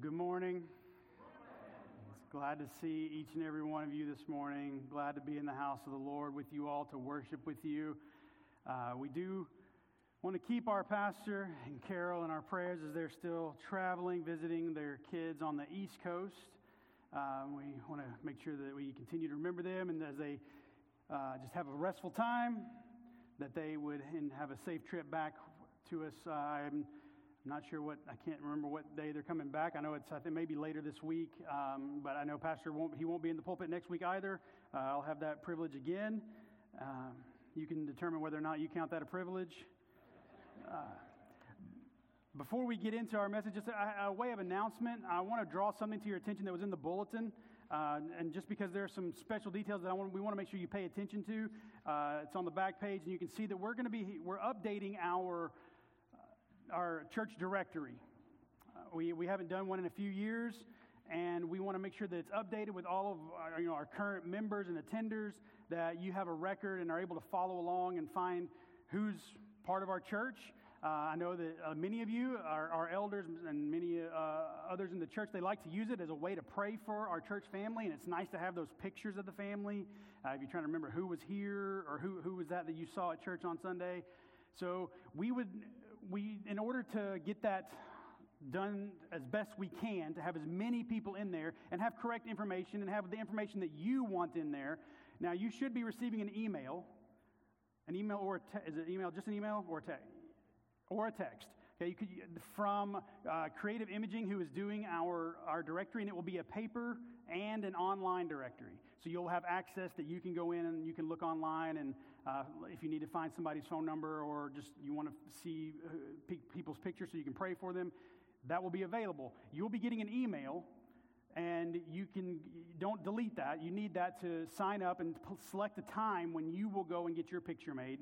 Good morning. It's glad to see each and every one of you this morning. Glad to be in the house of the Lord with you all to worship with you. Uh, we do want to keep our pastor and Carol in our prayers as they're still traveling, visiting their kids on the East Coast. Uh, we want to make sure that we continue to remember them and as they uh, just have a restful time, that they would and have a safe trip back to us. Uh, I'm I'm not sure what, I can't remember what day they're coming back. I know it's, I think maybe later this week, um, but I know Pastor won't, he won't be in the pulpit next week either. Uh, I'll have that privilege again. Uh, you can determine whether or not you count that a privilege. Uh, before we get into our message, just a, a, way of announcement, I want to draw something to your attention that was in the bulletin. Uh, and just because there are some special details that I want, we want to make sure you pay attention to, uh, it's on the back page, and you can see that we're going to be we're updating our our church directory. Uh, we, we haven't done one in a few years, and we want to make sure that it's updated with all of our, you know, our current members and attenders, that you have a record and are able to follow along and find who's part of our church. Uh, I know that uh, many of you, our, our elders, and many uh, others in the church, they like to use it as a way to pray for our church family, and it's nice to have those pictures of the family. Uh, if you're trying to remember who was here or who, who was that that you saw at church on Sunday, so we would, we, in order to get that done as best we can, to have as many people in there and have correct information and have the information that you want in there. Now, you should be receiving an email, an email or a te- is it email, just an email or a text? Or a text. Okay, you could, from uh, Creative Imaging, who is doing our, our directory, and it will be a paper and an online directory. So you'll have access that you can go in and you can look online, and uh, if you need to find somebody's phone number or just you want to see uh, people's pictures so you can pray for them, that will be available. You'll be getting an email and you can don't delete that you need that to sign up and select a time when you will go and get your picture made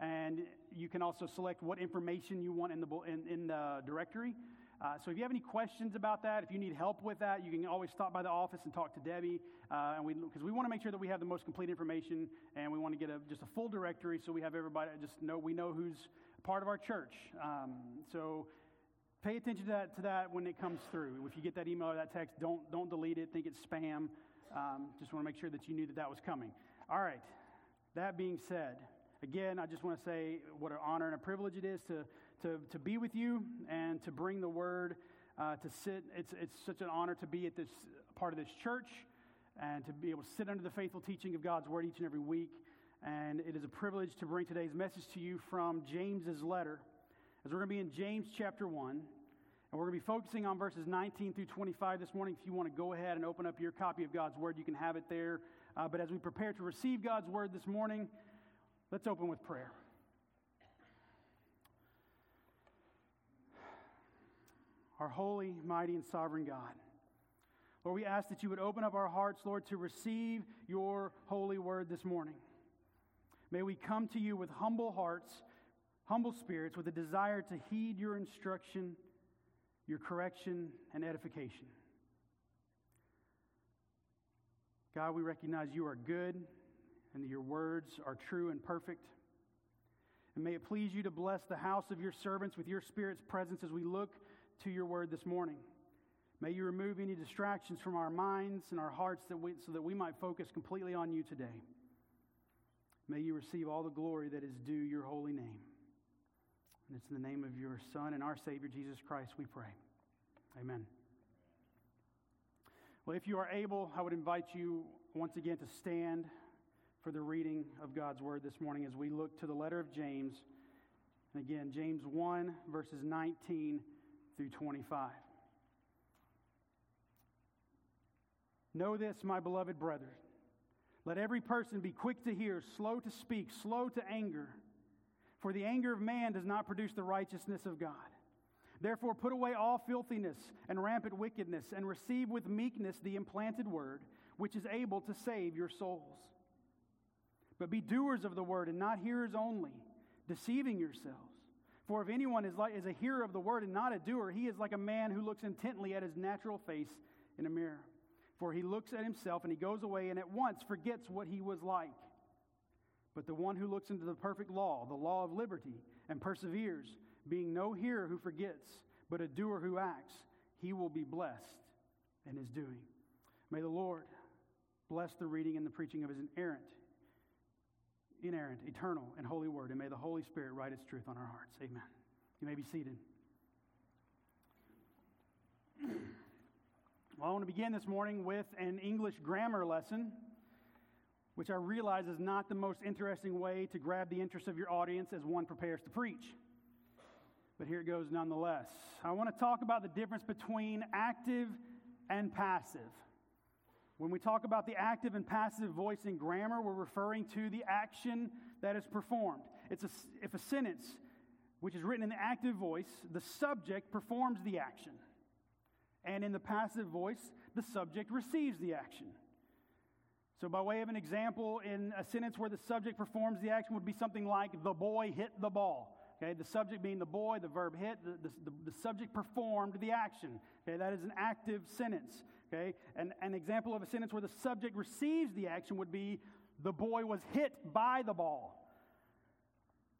and you can also select what information you want in the, in, in the directory. Uh, so if you have any questions about that, if you need help with that, you can always stop by the office and talk to Debbie. Uh, and we, because we want to make sure that we have the most complete information, and we want to get a, just a full directory so we have everybody just know we know who's part of our church. Um, so pay attention to that, to that when it comes through. If you get that email or that text, don't don't delete it. Think it's spam. Um, just want to make sure that you knew that that was coming. All right. That being said. Again, I just want to say what an honor and a privilege it is to, to, to be with you and to bring the word, uh, to sit. It's, it's such an honor to be at this part of this church and to be able to sit under the faithful teaching of God's word each and every week. And it is a privilege to bring today's message to you from James's letter. As we're going to be in James chapter 1, and we're going to be focusing on verses 19 through 25 this morning. If you want to go ahead and open up your copy of God's Word, you can have it there. Uh, but as we prepare to receive God's Word this morning, Let's open with prayer. Our holy, mighty, and sovereign God. Lord, we ask that you would open up our hearts, Lord, to receive your holy word this morning. May we come to you with humble hearts, humble spirits, with a desire to heed your instruction, your correction, and edification. God, we recognize you are good and that your words are true and perfect. And may it please you to bless the house of your servants with your Spirit's presence as we look to your word this morning. May you remove any distractions from our minds and our hearts that we, so that we might focus completely on you today. May you receive all the glory that is due your holy name. And it's in the name of your Son and our Savior, Jesus Christ, we pray. Amen. Well, if you are able, I would invite you once again to stand for the reading of God's word this morning as we look to the letter of James. And again, James 1, verses 19 through 25. Know this, my beloved brethren. Let every person be quick to hear, slow to speak, slow to anger. For the anger of man does not produce the righteousness of God. Therefore, put away all filthiness and rampant wickedness, and receive with meekness the implanted word, which is able to save your souls. But be doers of the word and not hearers only, deceiving yourselves. For if anyone is, like, is a hearer of the word and not a doer, he is like a man who looks intently at his natural face in a mirror. For he looks at himself and he goes away and at once forgets what he was like. But the one who looks into the perfect law, the law of liberty, and perseveres, being no hearer who forgets, but a doer who acts, he will be blessed in his doing. May the Lord bless the reading and the preaching of his inerrant, inerrant, eternal, and holy word, and may the Holy Spirit write its truth on our hearts. Amen. You may be seated. Well, I want to begin this morning with an English grammar lesson, which I realize is not the most interesting way to grab the interest of your audience as one prepares to preach. But here it goes nonetheless. I want to talk about the difference between active and passive. When we talk about the active and passive voice in grammar, we're referring to the action that is performed. It's a, if a sentence which is written in the active voice, the subject performs the action. And in the passive voice, the subject receives the action. So, by way of an example, in a sentence where the subject performs the action would be something like, the boy hit the ball. Okay, the subject being the boy, the verb hit, the, the, the, subject performed the action. Okay, that is an active sentence. Okay, and an example of a sentence where the subject receives the action would be, the boy was hit by the ball.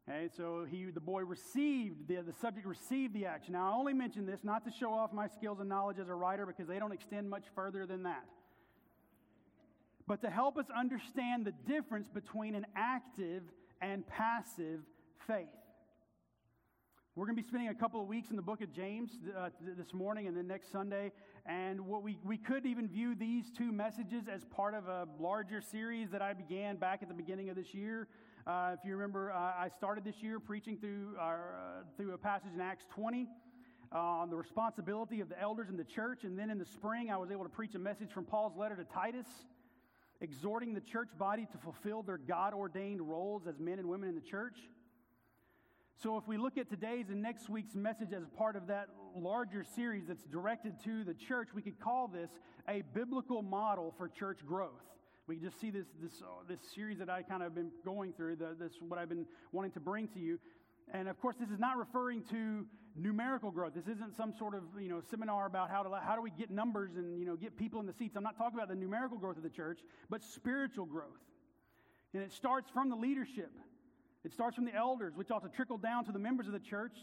Okay, so he, the boy received, the, the subject received the action. Now, I only mention this not to show off my skills and knowledge as a writer because they don't extend much further than that. But to help us understand the difference between an active and passive faith. We're going to be spending a couple of weeks in the book of James uh, this morning and then next Sunday. And what we, we could even view these two messages as part of a larger series that I began back at the beginning of this year uh, if you remember, uh, I started this year preaching through, our, uh, through a passage in Acts 20 uh, on the responsibility of the elders in the church. And then in the spring, I was able to preach a message from Paul's letter to Titus, exhorting the church body to fulfill their God ordained roles as men and women in the church. So, if we look at today's and next week's message as part of that larger series that's directed to the church, we could call this a biblical model for church growth. We just see this, this, uh, this series that I kind of been going through, the, this, what I've been wanting to bring to you. And of course, this is not referring to numerical growth. This isn't some sort of you know seminar about how to how do we get numbers and you know get people in the seats. I'm not talking about the numerical growth of the church, but spiritual growth. And it starts from the leadership. It starts from the elders, which ought to trickle down to the members of the church,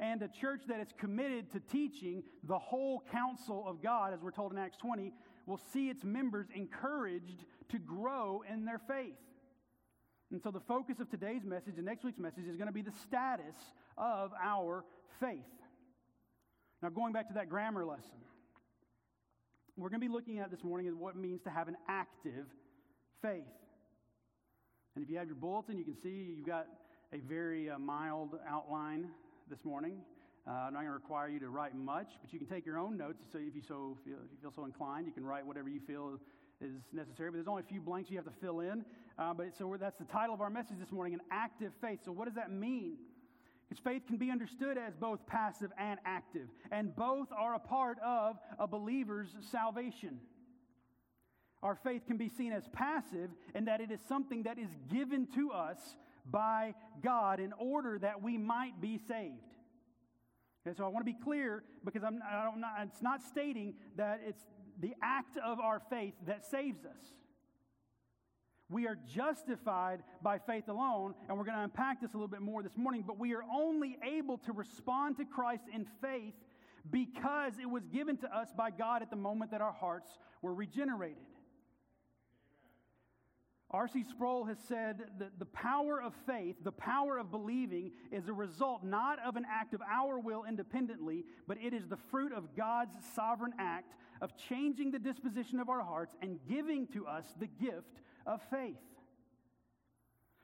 and a church that is committed to teaching the whole counsel of God, as we're told in Acts 20, will see its members encouraged to grow in their faith. And so, the focus of today's message and next week's message is going to be the status of our faith. Now, going back to that grammar lesson, we're going to be looking at this morning at what it means to have an active faith. And if you have your bulletin, you can see you've got a very uh, mild outline this morning. Uh, I'm not going to require you to write much, but you can take your own notes. So if you so feel, if you feel so inclined, you can write whatever you feel is necessary. But there's only a few blanks you have to fill in. Uh, but so that's the title of our message this morning: an active faith. So what does that mean? Because faith can be understood as both passive and active, and both are a part of a believer's salvation. Our faith can be seen as passive in that it is something that is given to us by God in order that we might be saved. And so I want to be clear because I'm, I'm not, it's not stating that it's the act of our faith that saves us. We are justified by faith alone, and we're going to unpack this a little bit more this morning, but we are only able to respond to Christ in faith because it was given to us by God at the moment that our hearts were regenerated. R.C. Sproul has said that the power of faith, the power of believing, is a result not of an act of our will independently, but it is the fruit of God's sovereign act of changing the disposition of our hearts and giving to us the gift of faith.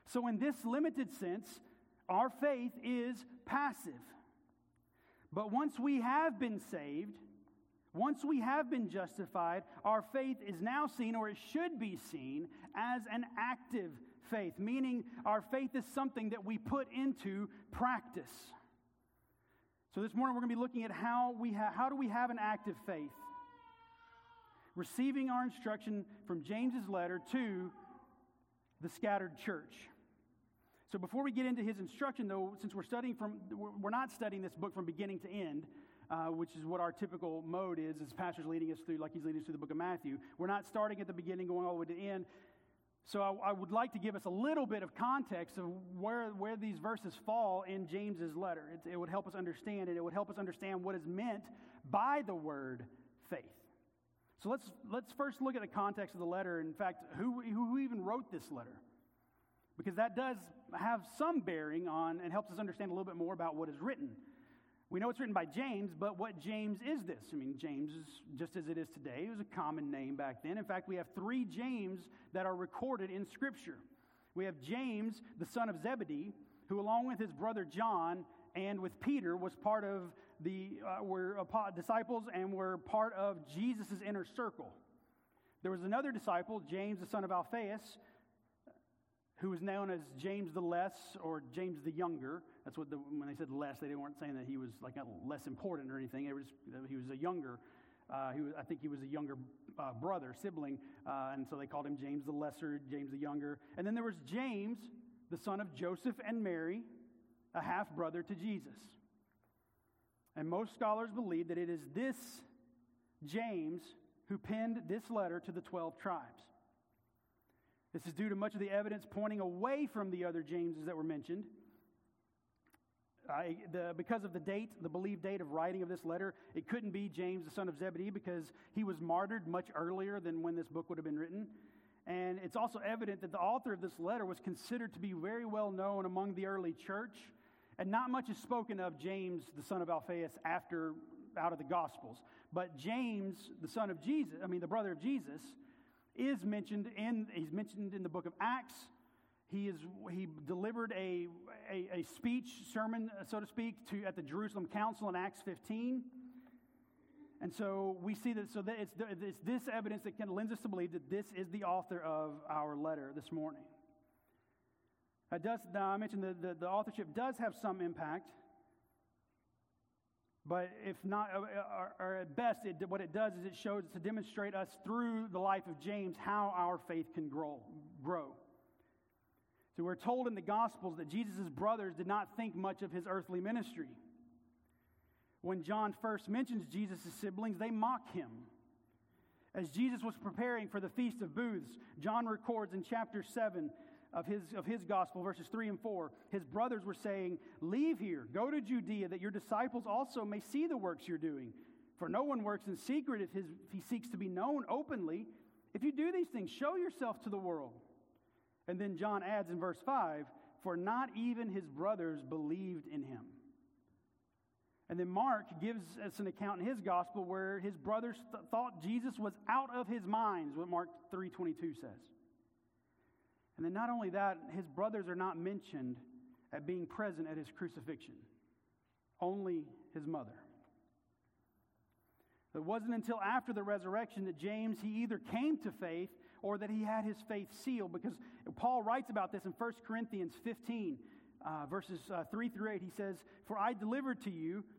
So, in this limited sense, our faith is passive. But once we have been saved, once we have been justified, our faith is now seen, or it should be seen, as an active faith, meaning our faith is something that we put into practice. So this morning we're going to be looking at how we ha- how do we have an active faith? Receiving our instruction from James's letter to the scattered church. So before we get into his instruction though, since we're studying from we're not studying this book from beginning to end, uh, which is what our typical mode is, as pastors leading us through, like he's leading us through the book of Matthew. We're not starting at the beginning, going all the way to the end. So I, I, would like to give us a little bit of context of where, where these verses fall in James's letter. It, it would help us understand, and it would help us understand what is meant by the word faith. So let's, let's first look at the context of the letter. In fact, who, who even wrote this letter? Because that does have some bearing on and helps us understand a little bit more about what is written. We know it's written by James, but what James is this? I mean, James is just as it is today. It was a common name back then. In fact, we have three James that are recorded in Scripture. We have James, the son of Zebedee, who, along with his brother John and with Peter, was part of the uh, were disciples and were part of Jesus' inner circle. There was another disciple, James, the son of Alphaeus, who was known as James the Less or James the Younger. That's what the, when they said less, they weren't saying that he was like less important or anything. It was he was a younger. Uh, he was, I think he was a younger uh, brother, sibling, uh, and so they called him James the Lesser, James the Younger. And then there was James, the son of Joseph and Mary, a half brother to Jesus. And most scholars believe that it is this James who penned this letter to the 12 tribes. This is due to much of the evidence pointing away from the other Jameses that were mentioned. Uh, the, because of the date, the believed date of writing of this letter, it couldn't be James, the son of Zebedee, because he was martyred much earlier than when this book would have been written. And it's also evident that the author of this letter was considered to be very well known among the early church. And not much is spoken of James, the son of Alphaeus, after out of the Gospels. But James, the son of Jesus, I mean, the brother of Jesus, is mentioned in, he's mentioned in the book of Acts. He, is, he delivered a, a, a speech, sermon, so to speak, to, at the Jerusalem Council in Acts 15. And so we see that, so that it's, it's this evidence that can lends us to believe that this is the author of our letter this morning. Does, now I mentioned the, the, the authorship does have some impact, but if not, uh, uh, or, at best, it, what it does is it shows to demonstrate us through the life of James how our faith can grow. grow. So we're told in the Gospels that Jesus' brothers did not think much of his earthly ministry. When John first mentions Jesus' siblings, they mock him. As Jesus was preparing for the Feast of Booths, John records in chapter 7 of his, of his gospel, verses 3 and 4, his brothers were saying, Leave here, go to Judea, that your disciples also may see the works you're doing. For no one works in secret if, his, if he seeks to be known openly. If you do these things, show yourself to the world. And then John adds in verse 5 For not even his brothers believed in him. And then Mark gives us an account in his gospel where his brothers th- thought Jesus was out of his minds, what Mark 3:22 says. And then not only that, his brothers are not mentioned at being present at his crucifixion, only his mother. It wasn't until after the resurrection that James, he either came to faith or that he had his faith sealed, because Paul writes about this in 1 Corinthians 15, uh, verses uh, 3 through 8. He says, For I delivered to you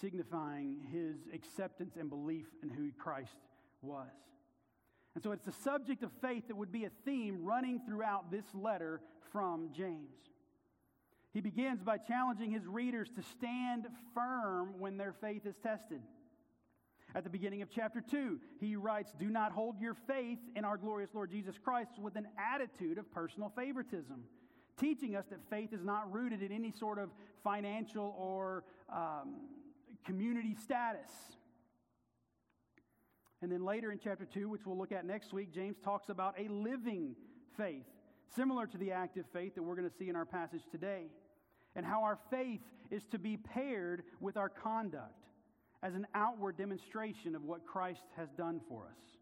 signifying his acceptance and belief in who Christ was. And so it's the subject of faith that would be a theme running throughout this letter from James. He begins by challenging his readers to stand firm when their faith is tested. At the beginning of chapter 2, he writes, Do not hold your faith in our glorious Lord Jesus Christ with an attitude of personal favoritism, teaching us that faith is not rooted in any sort of financial or um, community status. And then later in chapter 2, which we'll look at next week, James talks about a living faith, similar to the active faith that we're going to see in our passage today, and how our faith is to be paired with our conduct as an outward demonstration of what Christ has done for us.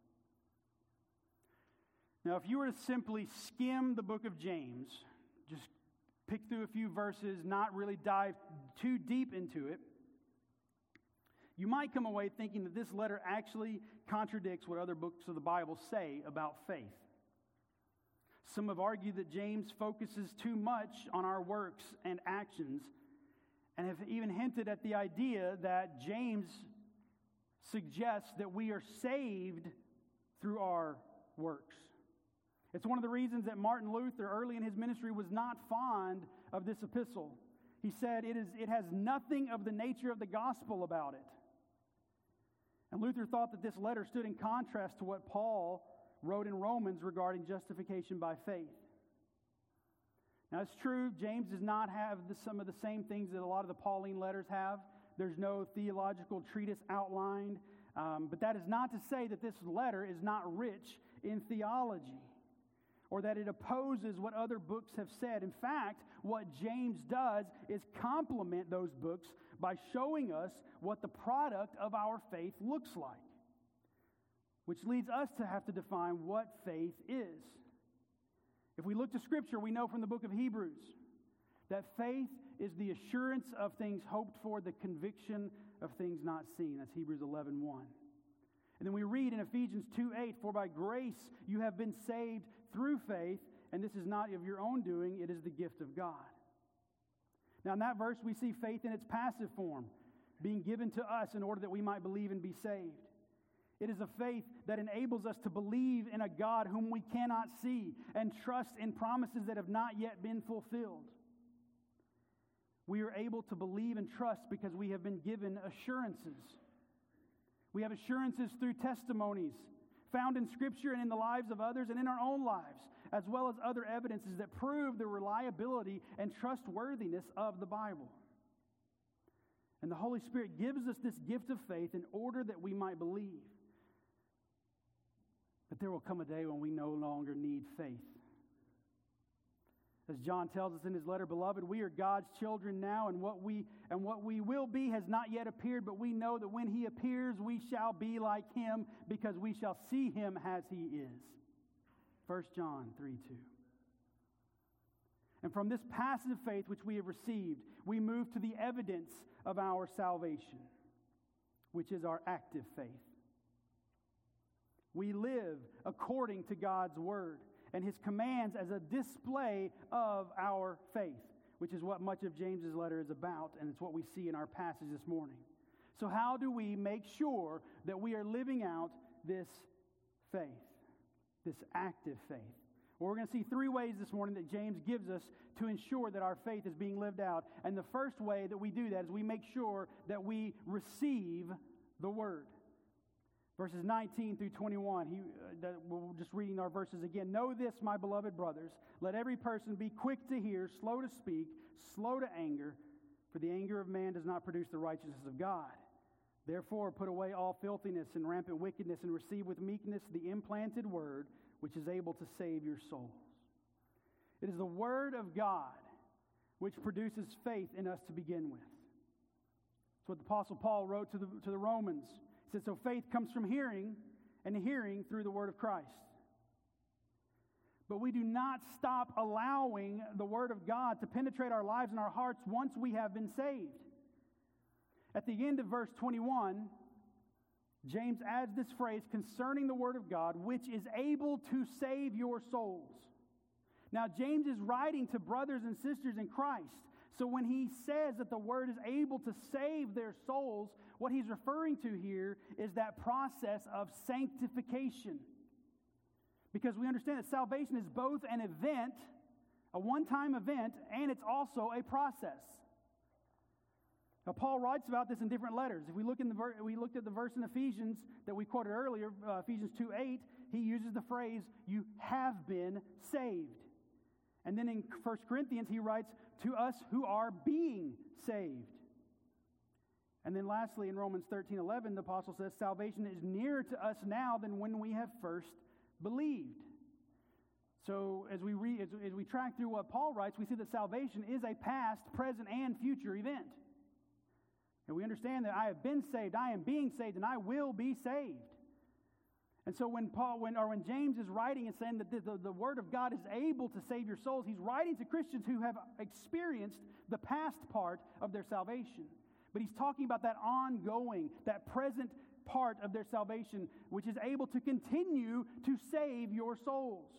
Now, if you were to simply skim the book of James, just pick through a few verses, not really dive too deep into it, you might come away thinking that this letter actually contradicts what other books of the Bible say about faith. Some have argued that James focuses too much on our works and actions and have even hinted at the idea that James suggests that we are saved through our works. It's one of the reasons that Martin Luther, early in his ministry, was not fond of this epistle. He said it, is, it has nothing of the nature of the gospel about it. And Luther thought that this letter stood in contrast to what Paul wrote in Romans regarding justification by faith. Now, it's true, James does not have the, some of the same things that a lot of the Pauline letters have. There's no theological treatise outlined. Um, but that is not to say that this letter is not rich in theology or that it opposes what other books have said. In fact, what James does is complement those books by showing us what the product of our faith looks like, which leads us to have to define what faith is. If we look to Scripture, we know from the book of Hebrews that faith is the assurance of things hoped for, the conviction of things not seen. That's Hebrews 11 1. And then we read in Ephesians 2 8, For by grace you have been saved through faith, and this is not of your own doing, it is the gift of God. Now, in that verse, we see faith in its passive form, being given to us in order that we might believe and be saved. It is a faith that enables us to believe in a God whom we cannot see and trust in promises that have not yet been fulfilled. We are able to believe and trust because we have been given assurances. We have assurances through testimonies found in Scripture and in the lives of others and in our own lives, as well as other evidences that prove the reliability and trustworthiness of the Bible. And the Holy Spirit gives us this gift of faith in order that we might believe. But there will come a day when we no longer need faith. As John tells us in his letter, beloved, we are God's children now, and what we and what we will be has not yet appeared, but we know that when he appears, we shall be like him, because we shall see him as he is. 1 John 3 2. And from this passive faith which we have received, we move to the evidence of our salvation, which is our active faith. We live according to God's word and his commands as a display of our faith, which is what much of James's letter is about, and it's what we see in our passage this morning. So, how do we make sure that we are living out this faith, this active faith? Well, we're going to see three ways this morning that James gives us to ensure that our faith is being lived out. And the first way that we do that is we make sure that we receive the word. Verses 19 through 21, he, uh, we're just reading our verses again. Know this, my beloved brothers. Let every person be quick to hear, slow to speak, slow to anger, for the anger of man does not produce the righteousness of God. Therefore, put away all filthiness and rampant wickedness, and receive with meekness the implanted word, which is able to save your souls. It is the word of God which produces faith in us to begin with. That's what the Apostle Paul wrote to the, to the Romans said, So faith comes from hearing, and hearing through the word of Christ. But we do not stop allowing the word of God to penetrate our lives and our hearts once we have been saved. At the end of verse 21, James adds this phrase concerning the word of God, which is able to save your souls. Now, James is writing to brothers and sisters in Christ. So when he says that the word is able to save their souls, what he's referring to here is that process of sanctification. Because we understand that salvation is both an event, a one time event, and it's also a process. Now, Paul writes about this in different letters. If we look in the ver- we looked at the verse in Ephesians that we quoted earlier, uh, Ephesians 2 8, he uses the phrase, You have been saved. And then in 1 Corinthians, he writes, To us who are being saved. And then lastly, in Romans 13 11, the apostle says, Salvation is nearer to us now than when we have first believed. So as we, read, as, as we track through what Paul writes, we see that salvation is a past, present, and future event. And we understand that I have been saved, I am being saved, and I will be saved. And so when Paul, when, or when James is writing and saying that the, the, the, Word of God is able to save your souls, he's writing to Christians who have experienced the past part of their salvation. But he's talking about that ongoing, that present part of their salvation, which is able to continue to save your souls.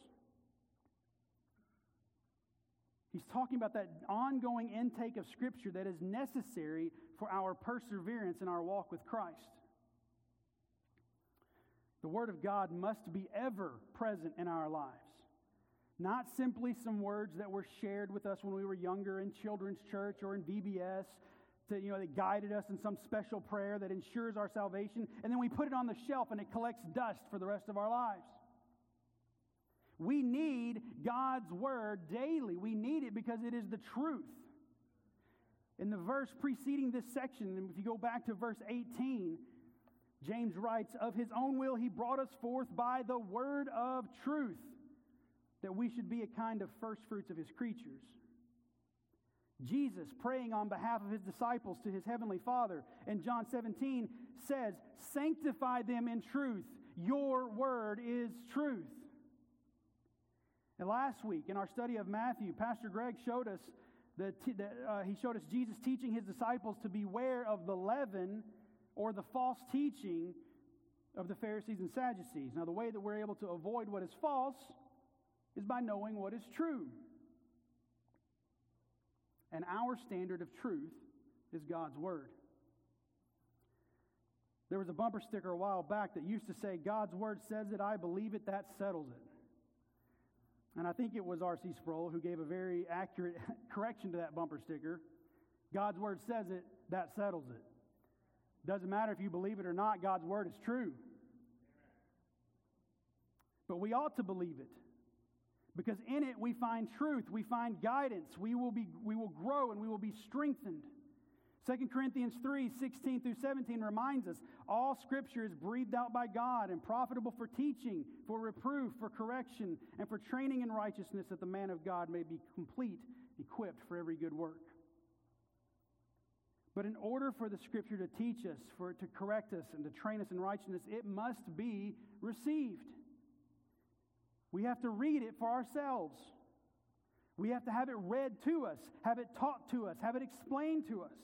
He's talking about that ongoing intake of Scripture that is necessary for our perseverance in our walk with Christ. The Word of God must be ever present in our lives. Not simply some words that were shared with us when we were younger in children's church or in VBS, to, you know, that guided us in some special prayer that ensures our salvation, and then we put it on the shelf and it collects dust for the rest of our lives. We need God's word daily. We need it because it is the truth. In the verse preceding this section, if you go back to verse 18, James writes, Of his own will he brought us forth by the word of truth, that we should be a kind of first fruits of his creatures. Jesus, praying on behalf of his disciples to his heavenly Father in John 17, says, Sanctify them in truth. Your word is truth. And last week in our study of Matthew, Pastor Greg showed us that, uh, he showed us Jesus teaching his disciples to beware of the leaven or the false teaching of the Pharisees and Sadducees. Now, the way that we're able to avoid what is false is by knowing what is true. And our standard of truth is God's Word. There was a bumper sticker a while back that used to say, God's Word says it, I believe it, that settles it. And I think it was R.C. Sproul who gave a very accurate correction to that bumper sticker. God's Word says it, that settles it. Doesn't matter if you believe it or not, God's Word is true. But we ought to believe it. Because in it we find truth, we find guidance, we will, be, we will grow and we will be strengthened. 2 Corinthians 3 16 through 17 reminds us all scripture is breathed out by God and profitable for teaching, for reproof, for correction, and for training in righteousness, that the man of God may be complete, equipped for every good work. But in order for the scripture to teach us, for it to correct us, and to train us in righteousness, it must be received. We have to read it for ourselves. We have to have it read to us, have it taught to us, have it explained to us.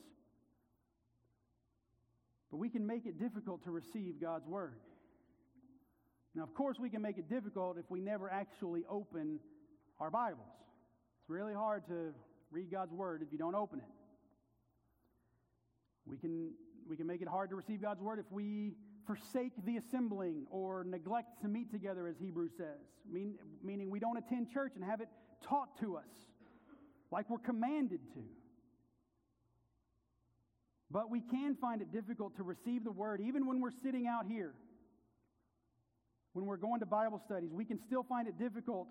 But we can make it difficult to receive God's Word. Now, of course, we can make it difficult if we never actually open our Bibles. It's really hard to read God's Word if you don't open it. We can, we can make it hard to receive God's Word if we forsake the assembling or neglect to meet together, as Hebrews says, mean, meaning we don't attend church and have it taught to us like we're commanded to. But we can find it difficult to receive the word even when we're sitting out here. When we're going to Bible studies, we can still find it difficult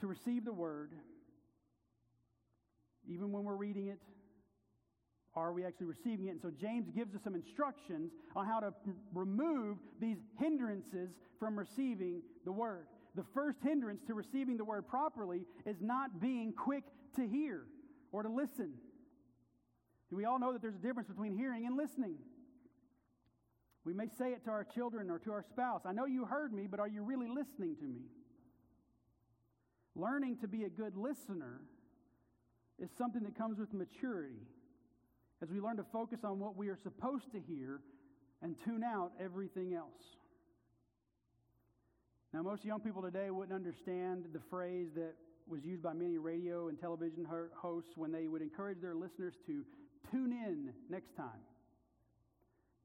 to receive the word even when we're reading it are we actually receiving it? And so James gives us some instructions on how to remove these hindrances from receiving the word. The first hindrance to receiving the word properly is not being quick to hear or to listen. We all know that there's a difference between hearing and listening. We may say it to our children or to our spouse I know you heard me, but are you really listening to me? Learning to be a good listener is something that comes with maturity as we learn to focus on what we are supposed to hear and tune out everything else. Now, most young people today wouldn't understand the phrase that was used by many radio and television hosts when they would encourage their listeners to tune in next time.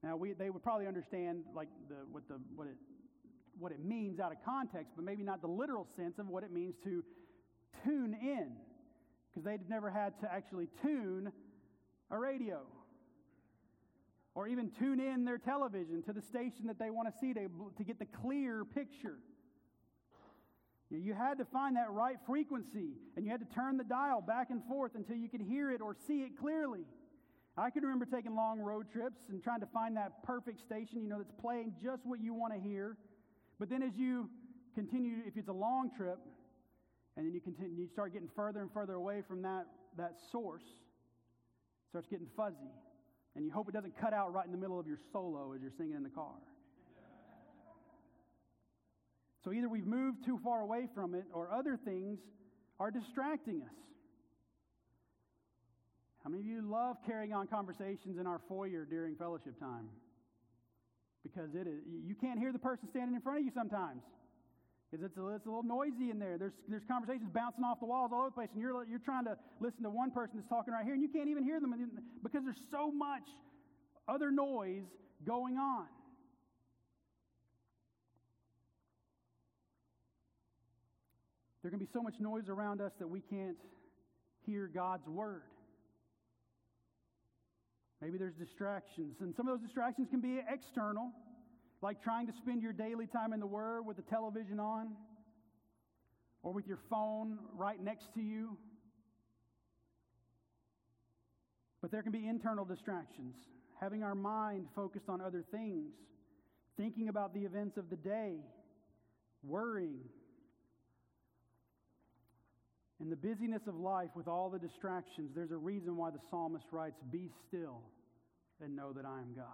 Now, we, they would probably understand like the, what, the, what, it, what it means out of context, but maybe not the literal sense of what it means to tune in, because they'd never had to actually tune a radio or even tune in their television to the station that they want to see to, to get the clear picture. You had to find that right frequency, and you had to turn the dial back and forth until you could hear it or see it clearly. I can remember taking long road trips and trying to find that perfect station, you know, that's playing just what you want to hear. But then as you continue, if it's a long trip, and then you continue, you start getting further and further away from that, that source, starts getting fuzzy. And you hope it doesn't cut out right in the middle of your solo as you're singing in the car. So either we've moved too far away from it or other things are distracting us. How many of you love carrying on conversations in our foyer during fellowship time? Because it is, you can't hear the person standing in front of you sometimes. Because it's a, it's a little noisy in there. There's, there's conversations bouncing off the walls all over the place, and you're, you're trying to listen to one person that's talking right here, and you can't even hear them because there's so much other noise going on. There can be so much noise around us that we can't hear God's word. Maybe there's distractions, and some of those distractions can be external, like trying to spend your daily time in the Word with the television on or with your phone right next to you. But there can be internal distractions, having our mind focused on other things, thinking about the events of the day, worrying, in the busyness of life, with all the distractions, there's a reason why the psalmist writes, Be still and know that I am God.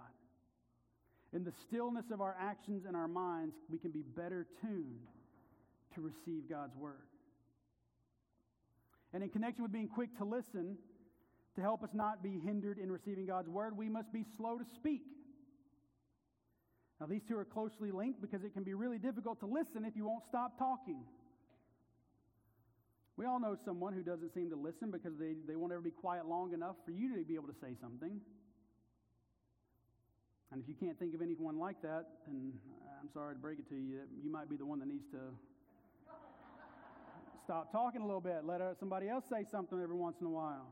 In the stillness of our actions and our minds, we can be better tuned to receive God's word. And in connection with being quick to listen, to help us not be hindered in receiving God's word, we must be slow to speak. Now, these two are closely linked because it can be really difficult to listen if you won't stop talking. We all know someone who doesn't seem to listen because they, they won't ever be quiet long enough for you to be able to say something. And if you can't think of anyone like that, then uh, I'm sorry to break it to you, you might be the one that needs to stop talking a little bit. Let uh, somebody else say something every once in a while.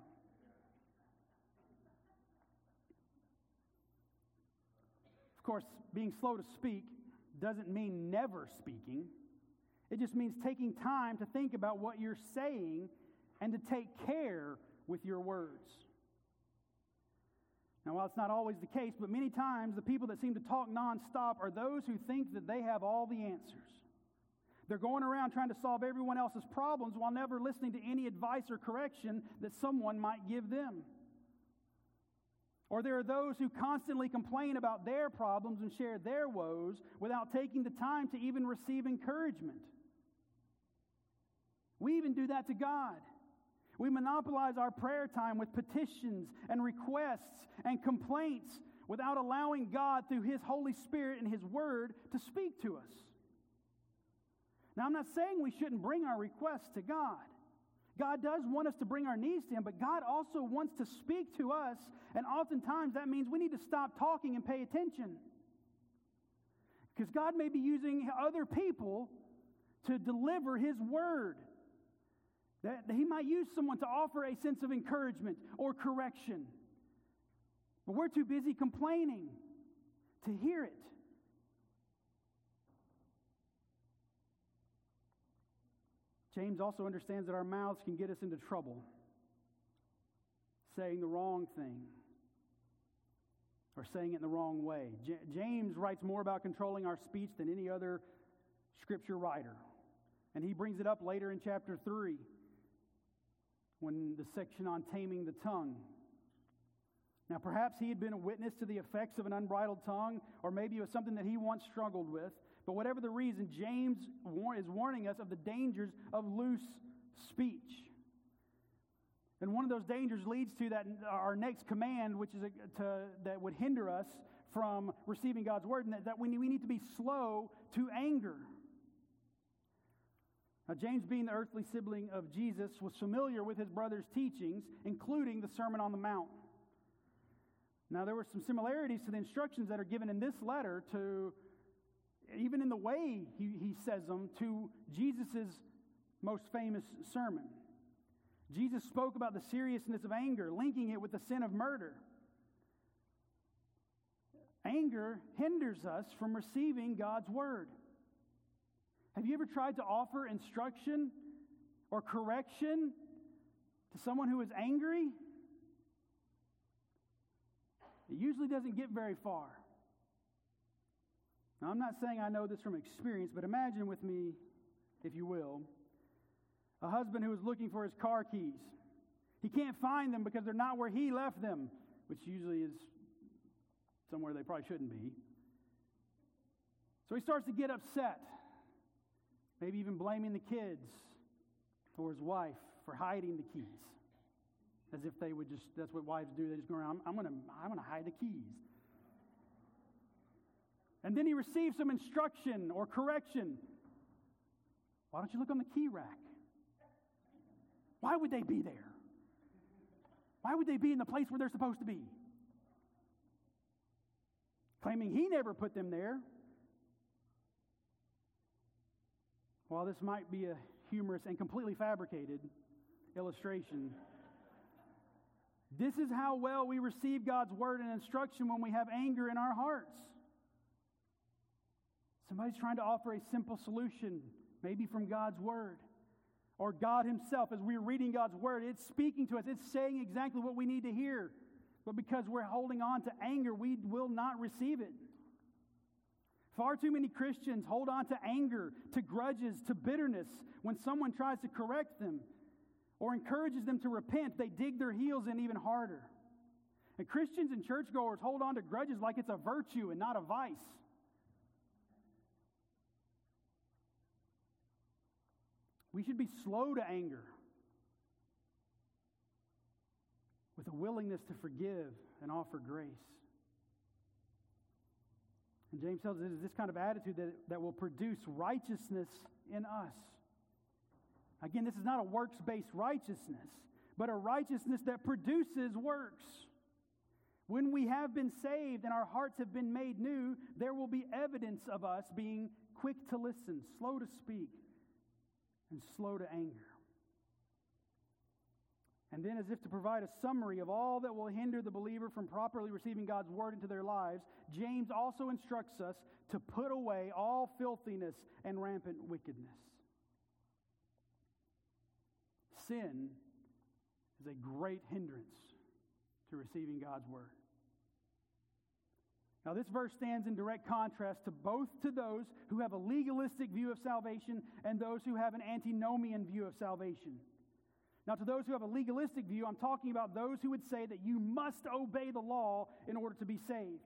Of course, being slow to speak doesn't mean never speaking. It just means taking time to think about what you're saying and to take care with your words. Now, while it's not always the case, but many times the people that seem to talk nonstop are those who think that they have all the answers. They're going around trying to solve everyone else's problems while never listening to any advice or correction that someone might give them. Or there are those who constantly complain about their problems and share their woes without taking the time to even receive encouragement. We even do that to God. We monopolize our prayer time with petitions and requests and complaints without allowing God, through His Holy Spirit and His Word, to speak to us. Now, I'm not saying we shouldn't bring our requests to God. God does want us to bring our needs to Him, but God also wants to speak to us, and oftentimes that means we need to stop talking and pay attention. Because God may be using other people to deliver His Word. That he might use someone to offer a sense of encouragement or correction. But we're too busy complaining to hear it. James also understands that our mouths can get us into trouble, saying the wrong thing or saying it in the wrong way. J- James writes more about controlling our speech than any other scripture writer. And he brings it up later in chapter 3 when the section on taming the tongue. Now, perhaps he had been a witness to the effects of an unbridled tongue, or maybe it was something that he once struggled with. But whatever the reason, James is warning us of the dangers of loose speech. And one of those dangers leads to that our next command, which is a, to, that would hinder us from receiving God's word, and that, that we, we need to be slow to anger. Now, James, being the earthly sibling of Jesus, was familiar with his brother's teachings, including the Sermon on the Mount. Now, there were some similarities to the instructions that are given in this letter to, even in the way he, he says them, to Jesus' most famous sermon. Jesus spoke about the seriousness of anger, linking it with the sin of murder. Anger hinders us from receiving God's word. Have you ever tried to offer instruction or correction to someone who is angry? It usually doesn't get very far. Now, I'm not saying I know this from experience, but imagine with me, if you will, a husband who is looking for his car keys. He can't find them because they're not where he left them, which usually is somewhere they probably shouldn't be. So he starts to get upset. Maybe even blaming the kids or his wife for hiding the keys. As if they would just, that's what wives do. They just go around, I'm, I'm going to I'm to hide the keys. And then he receives some instruction or correction. Why don't you look on the key rack? Why would they be there? Why would they be in the place where they're supposed to be? Claiming he never put them there. While this might be a humorous and completely fabricated illustration, this is how well we receive God's word and instruction when we have anger in our hearts. Somebody's trying to offer a simple solution, maybe from God's word. Or God Himself, as we're reading God's word, it's speaking to us, it's saying exactly what we need to hear. But because we're holding on to anger, we will not receive it. Far too many Christians hold on to anger, to grudges, to bitterness when someone tries to correct them or encourages them to repent, they dig their heels in even harder. And Christians and churchgoers hold on to grudges like it's a virtue and not a vice. We should be slow to anger with a willingness to forgive and offer grace. And James tells us it is this kind of attitude that, that will produce righteousness in us. Again, this is not a works based righteousness, but a righteousness that produces works. When we have been saved and our hearts have been made new, there will be evidence of us being quick to listen, slow to speak, and slow to anger. And then, as if to provide a summary of all that will hinder the believer from properly receiving God's word into their lives, James also instructs us to put away all filthiness and rampant wickedness sin is a great hindrance to receiving God's word. Now, this verse stands in direct contrast to both to those who have a legalistic view of salvation and those who have an antinomian view of salvation. Now, to those who have a legalistic view, I'm talking about those who would say that you must obey the law in order to be saved.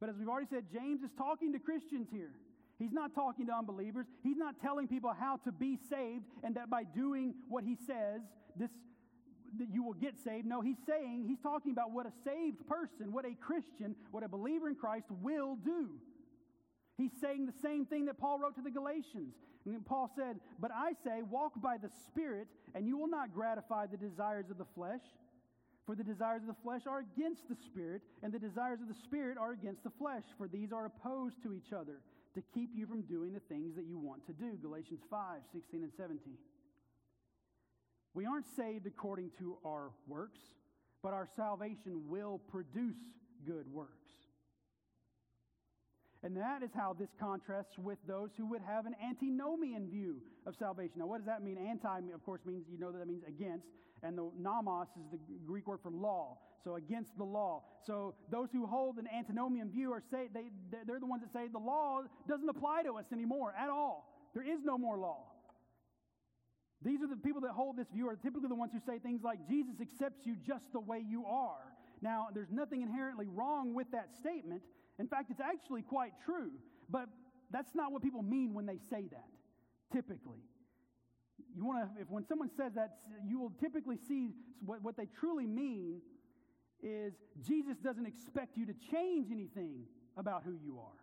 But as we've already said, James is talking to Christians here. He's not talking to unbelievers. He's not telling people how to be saved and that by doing what he says, this that you will get saved. No, he's saying, he's talking about what a saved person, what a Christian, what a believer in Christ will do. He's saying the same thing that Paul wrote to the Galatians. And Paul said, But I say, walk by the Spirit, and you will not gratify the desires of the flesh. For the desires of the flesh are against the Spirit, and the desires of the Spirit are against the flesh, for these are opposed to each other to keep you from doing the things that you want to do. Galatians 5 16 and 17. We aren't saved according to our works, but our salvation will produce good works. And that is how this contrasts with those who would have an antinomian view of salvation. Now, what does that mean? Anti, of course, means you know that means against, and the nomos is the Greek word for law so against the law. So those who hold an antinomian view are say they they're the ones that say the law doesn't apply to us anymore at all. There is no more law. These are the people that hold this view are typically the ones who say things like Jesus accepts you just the way you are. Now, there's nothing inherently wrong with that statement. In fact, it's actually quite true. But that's not what people mean when they say that, typically. You want to, if when someone says that, you will typically see what, what they truly mean is Jesus doesn't expect you to change anything about who you are,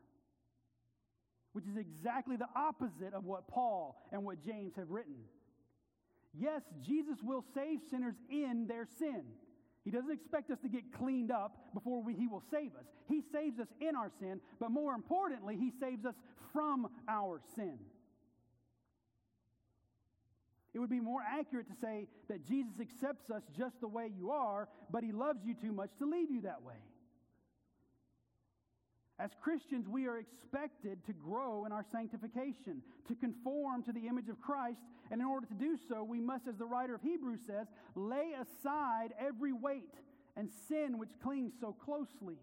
which is exactly the opposite of what Paul and what James have written. Yes, Jesus will save sinners in their sin. He doesn't expect us to get cleaned up before we, He will save us. He saves us in our sin, but more importantly, He saves us from our sin. It would be more accurate to say that Jesus accepts us just the way you are, but he loves you too much to leave you that way. As Christians, we are expected to grow in our sanctification, to conform to the image of Christ, and in order to do so, we must, as the writer of Hebrews says, lay aside every weight and sin which clings so closely.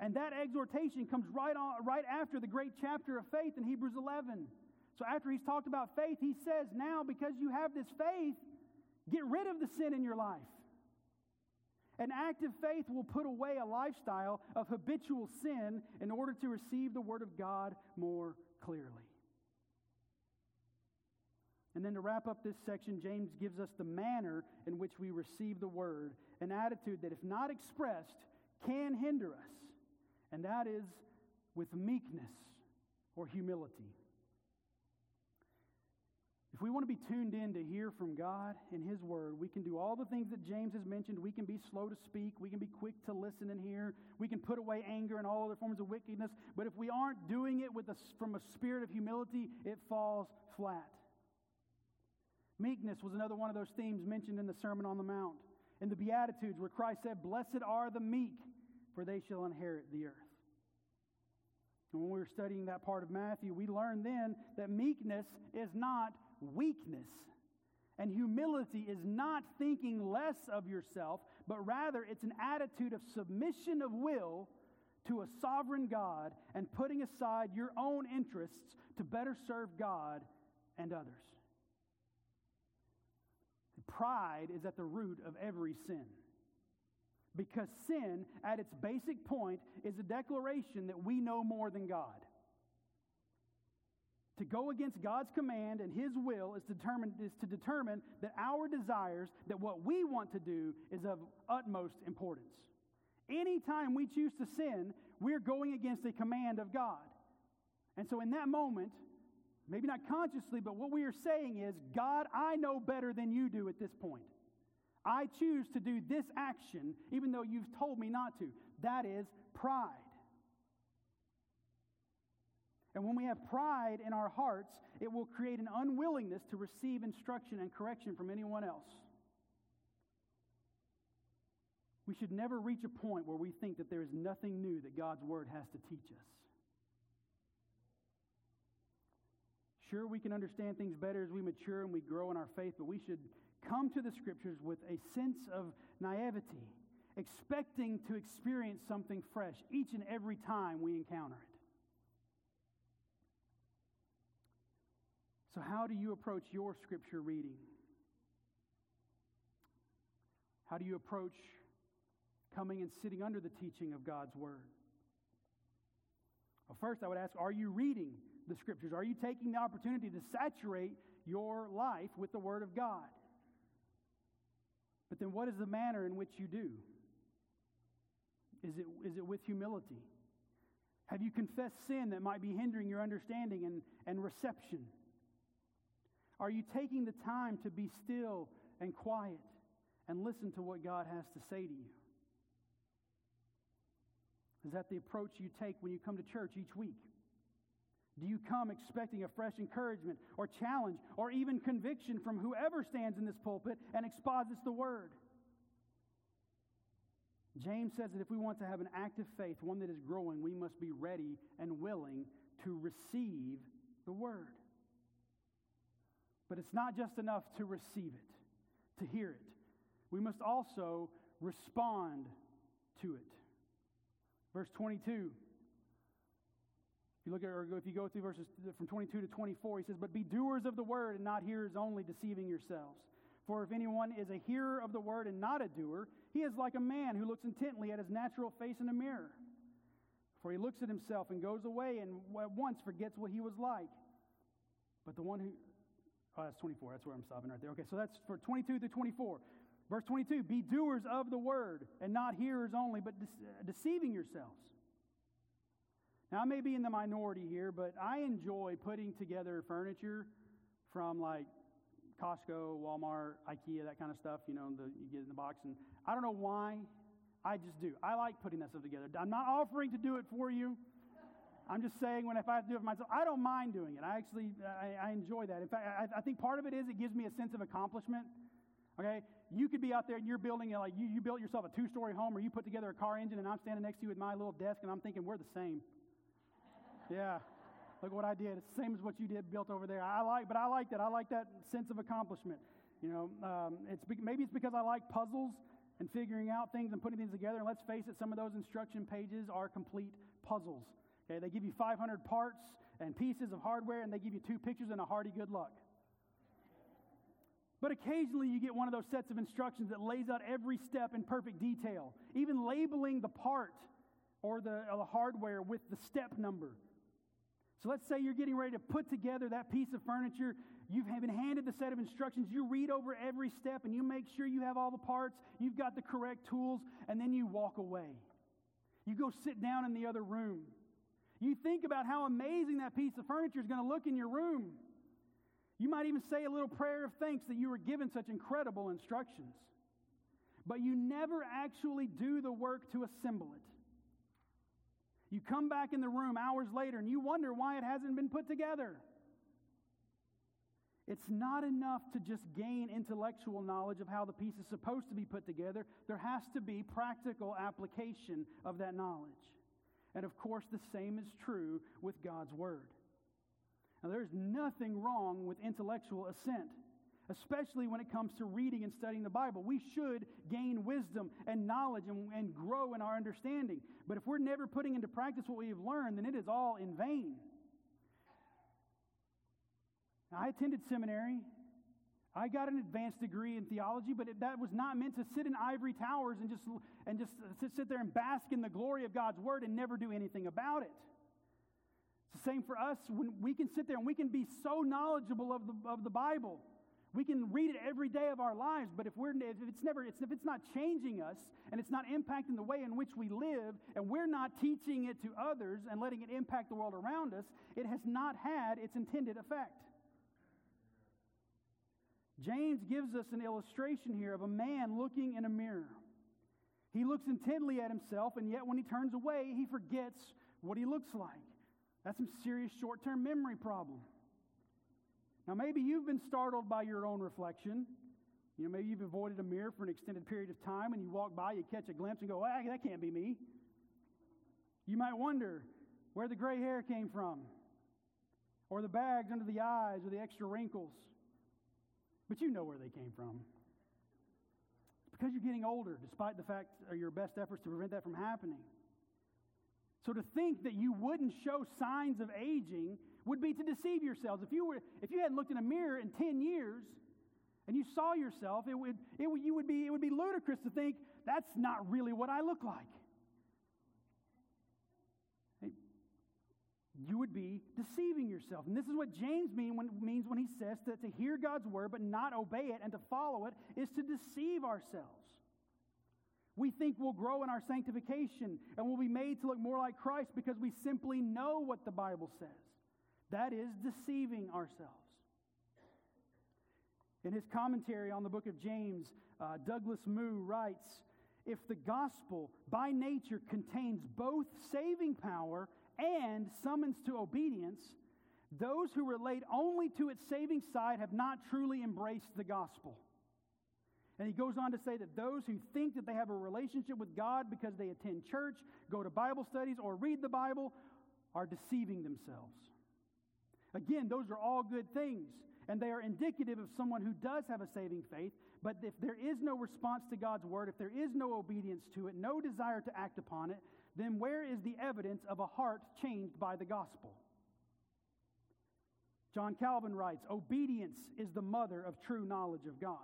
And that exhortation comes right, on, right after the great chapter of faith in Hebrews 11. So after he's talked about faith, he says, Now, because you have this faith, get rid of the sin in your life. An active faith will put away a lifestyle of habitual sin in order to receive the Word of God more clearly. And then to wrap up this section, James gives us the manner in which we receive the Word, an attitude that, if not expressed, can hinder us, and that is with meekness or humility. If we want to be tuned in to hear from God and His Word, we can do all the things that James has mentioned. We can be slow to speak. We can be quick to listen and hear. We can put away anger and all other forms of wickedness. But if we aren't doing it with a, from a spirit of humility, it falls flat. Meekness was another one of those themes mentioned in the Sermon on the Mount. In the Beatitudes, where Christ said, Blessed are the meek, for they shall inherit the earth. And when we were studying that part of Matthew, we learned then that meekness is not weakness. And humility is not thinking less of yourself, but rather it's an attitude of submission of will to a sovereign God and putting aside your own interests to better serve God and others. Pride is at the root of every sin. Because sin, at its basic point, is a declaration that we know more than God. To go against God's command and His will is, determined, is to determine that our desires, that what we want to do, is of utmost importance. Anytime we choose to sin, we're going against a command of God. And so, in that moment, maybe not consciously, but what we are saying is, God, I know better than you do at this point. I choose to do this action even though you've told me not to. That is pride. And when we have pride in our hearts, it will create an unwillingness to receive instruction and correction from anyone else. We should never reach a point where we think that there is nothing new that God's Word has to teach us. Sure, we can understand things better as we mature and we grow in our faith, but we should come to the Scriptures with a sense of naivety, expecting to experience something fresh each and every time we encounter it. So, how do you approach your Scripture reading? How do you approach coming and sitting under the teaching of God's Word? Well, first, I would ask Are you reading the Scriptures? Are you taking the opportunity to saturate your life with the Word of God? But then, what is the manner in which you do? Is it, is it with humility? Have you confessed sin that might be hindering your understanding and, and reception? Are you taking the time to be still and quiet and listen to what God has to say to you? Is that the approach you take when you come to church each week? Do you come expecting a fresh encouragement or challenge or even conviction from whoever stands in this pulpit and exposits the word? James says that if we want to have an active faith, one that is growing, we must be ready and willing to receive the word. But it's not just enough to receive it, to hear it. We must also respond to it. Verse 22. If you look at, or if you go through verses from 22 to 24, he says, But be doers of the word and not hearers only, deceiving yourselves. For if anyone is a hearer of the word and not a doer, he is like a man who looks intently at his natural face in a mirror. For he looks at himself and goes away and at once forgets what he was like. But the one who, oh, that's 24. That's where I'm stopping right there. Okay, so that's for 22 to 24. Verse 22 Be doers of the word and not hearers only, but de- deceiving yourselves. Now, I may be in the minority here, but I enjoy putting together furniture from like Costco, Walmart, IKEA, that kind of stuff, you know, the, you get in the box. And I don't know why, I just do. I like putting that stuff together. I'm not offering to do it for you. I'm just saying when if I have to do it for myself, I don't mind doing it. I actually, I, I enjoy that. In fact, I, I, think part of it is it gives me a sense of accomplishment. Okay, you could be out there and you're building like you, you built yourself a two-story home, or you put together a car engine, and I'm standing next to you with my little desk, and I'm thinking we're the same. Yeah. Look what I did. It's the same as what you did built over there. I like, but I like that. I like that sense of accomplishment. You know, um, it's maybe it's because I like puzzles and figuring out things and putting things together. And let's face it, some of those instruction pages are complete puzzles. Okay, they give you 500 parts and pieces of hardware, and they give you two pictures and a hearty good luck. But occasionally you get one of those sets of instructions that lays out every step in perfect detail, even labeling the part or the, or the hardware with the step number. So let's say you're getting ready to put together that piece of furniture. You've been handed the set of instructions. You read over every step and you make sure you have all the parts, you've got the correct tools, and then you walk away. You go sit down in the other room. You think about how amazing that piece of furniture is going to look in your room. You might even say a little prayer of thanks that you were given such incredible instructions. But you never actually do the work to assemble it. You come back in the room hours later and you wonder why it hasn't been put together. It's not enough to just gain intellectual knowledge of how the piece is supposed to be put together. There has to be practical application of that knowledge. And of course, the same is true with God's Word. Now, there's nothing wrong with intellectual assent, especially when it comes to reading and studying the Bible. We should gain wisdom and knowledge and, and grow in our understanding. But if we're never putting into practice what we have learned, then it is all in vain. I attended seminary. I got an advanced degree in theology, but it, that was not meant to sit in ivory towers and just, and just sit, there and bask in the glory of God's word and never do anything about it. It's the same for us when we can sit there and we can be so knowledgeable of the, of the Bible. We can read it every day of our lives, but if, we're, if it's never, it's, if it's not changing us and it's not impacting the way in which we live, and we're not teaching it to others and letting it impact the world around us, it has not had its intended effect. James gives us an illustration here of a man looking in a mirror. He looks intently at himself, and yet when he turns away, he forgets what he looks like. That's some serious short term memory problem. Now, maybe you've been startled by your own reflection. You know, maybe you've avoided a mirror for an extended period of time, and you walk by, you catch a glimpse, and go, ah, that can't be me. You might wonder where the gray hair came from, or the bags under the eyes, or the extra wrinkles. But you know where they came from. It's because you're getting older, despite the fact of your best efforts to prevent that from happening. So to think that you wouldn't show signs of aging would be to deceive yourselves. If you, were, if you hadn't looked in a mirror in 10 years and you saw yourself, it would, it would, you would be, it would be ludicrous to think, that's not really what I look like. You would be deceiving yourself. And this is what James mean when, means when he says that to hear God's word but not obey it and to follow it is to deceive ourselves. We think we'll grow in our sanctification and we'll be made to look more like Christ because we simply know what the Bible says. That is deceiving ourselves. In his commentary on the book of James, uh, Douglas Moo writes If the gospel by nature contains both saving power and summons to obedience, those who relate only to its saving side have not truly embraced the gospel. And he goes on to say that those who think that they have a relationship with God because they attend church, go to Bible studies, or read the Bible are deceiving themselves. Again, those are all good things, and they are indicative of someone who does have a saving faith. But if there is no response to God's word, if there is no obedience to it, no desire to act upon it, then where is the evidence of a heart changed by the gospel? John Calvin writes Obedience is the mother of true knowledge of God.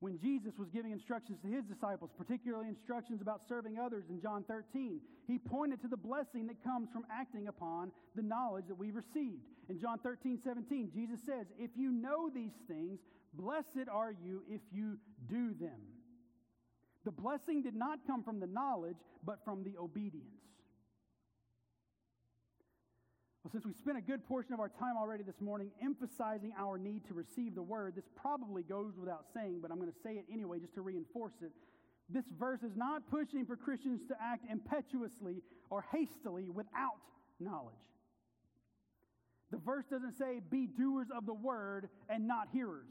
When Jesus was giving instructions to his disciples, particularly instructions about serving others in John 13, he pointed to the blessing that comes from acting upon the knowledge that we've received. In John 13, 17, Jesus says, If you know these things, blessed are you if you do them. The blessing did not come from the knowledge, but from the obedience. Well, since we spent a good portion of our time already this morning emphasizing our need to receive the word, this probably goes without saying, but I'm going to say it anyway just to reinforce it. This verse is not pushing for Christians to act impetuously or hastily without knowledge. The verse doesn't say, be doers of the word and not hearers.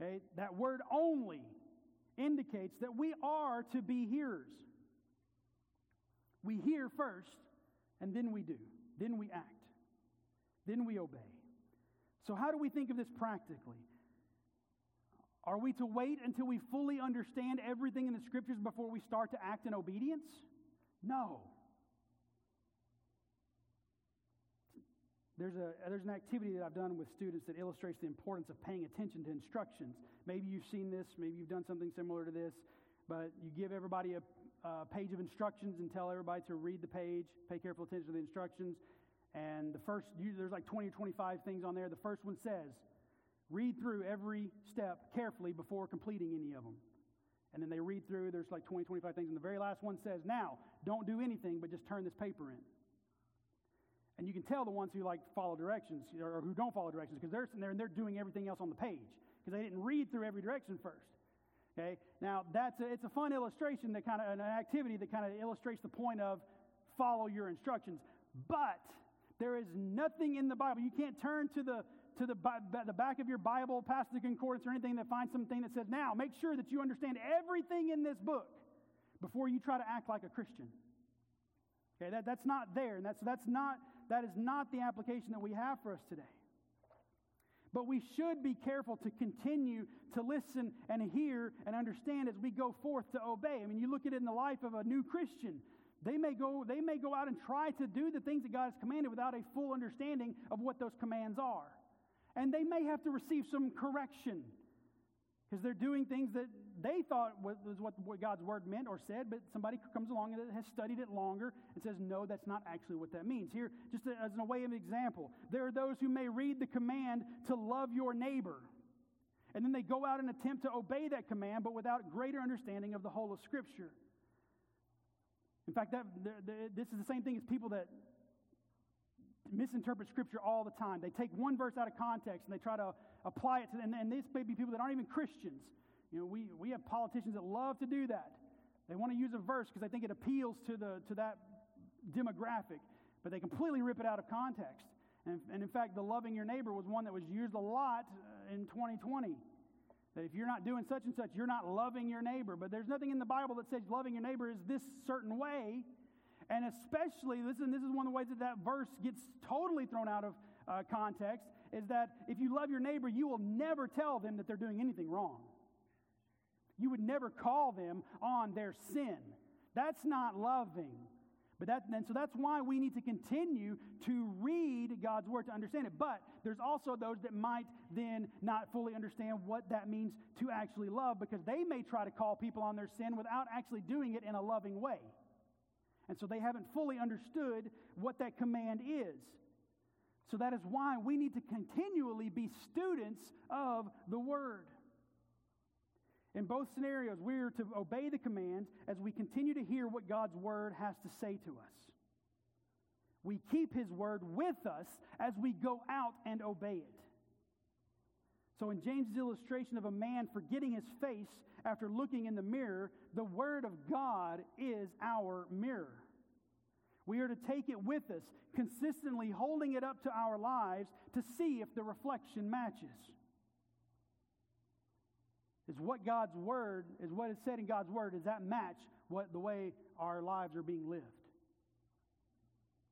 Okay? That word only indicates that we are to be hearers. We hear first, and then we do. Then we act. Then we obey. So, how do we think of this practically? Are we to wait until we fully understand everything in the scriptures before we start to act in obedience? No. There's, a, there's an activity that I've done with students that illustrates the importance of paying attention to instructions. Maybe you've seen this, maybe you've done something similar to this, but you give everybody a, a page of instructions and tell everybody to read the page, pay careful attention to the instructions. And the first, there's like 20 or 25 things on there. The first one says, read through every step carefully before completing any of them. And then they read through, there's like 20, 25 things. And the very last one says, now, don't do anything but just turn this paper in. And you can tell the ones who like follow directions or who don't follow directions because they're sitting there and they're doing everything else on the page because they didn't read through every direction first. Okay? Now, that's a, it's a fun illustration that kind of, an activity that kind of illustrates the point of follow your instructions. But there is nothing in the Bible. You can't turn to the to the, the back of your Bible, past the concordance or anything that finds something that says, now make sure that you understand everything in this book before you try to act like a Christian. Okay, that, that's not there, and that's, that's not, that is not the application that we have for us today. But we should be careful to continue to listen and hear and understand as we go forth to obey. I mean, you look at it in the life of a new Christian. They may, go, they may go out and try to do the things that God has commanded without a full understanding of what those commands are. And they may have to receive some correction because they're doing things that they thought was what, God's word meant or said, but somebody comes along and has studied it longer and says, no, that's not actually what that means. Here, just as a way of example, there are those who may read the command to love your neighbor. And then they go out and attempt to obey that command, but without greater understanding of the whole of Scripture. In fact, that, the, the, this is the same thing as people that misinterpret Scripture all the time. They take one verse out of context and they try to apply it to, and, and these may be people that aren't even Christians. You know, we, we have politicians that love to do that. They want to use a verse because they think it appeals to, the, to that demographic, but they completely rip it out of context. And, and in fact, the loving your neighbor was one that was used a lot uh, in 2020. That if you're not doing such and such, you're not loving your neighbor. But there's nothing in the Bible that says loving your neighbor is this certain way. And especially, listen, this is one of the ways that that verse gets totally thrown out of uh, context, is that if you love your neighbor, you will never tell them that they're doing anything wrong. You would never call them on their sin. That's not loving. But that, and so that's why we need to continue to read God's word to understand it. But there's also those that might then not fully understand what that means to actually love because they may try to call people on their sin without actually doing it in a loving way. And so they haven't fully understood what that command is. So that is why we need to continually be students of the word. In both scenarios, we are to obey the commands as we continue to hear what God's word has to say to us. We keep his word with us as we go out and obey it. So, in James' illustration of a man forgetting his face after looking in the mirror, the Word of God is our mirror. We are to take it with us, consistently holding it up to our lives to see if the reflection matches. Is what God's Word, is what is said in God's Word, does that match what the way our lives are being lived?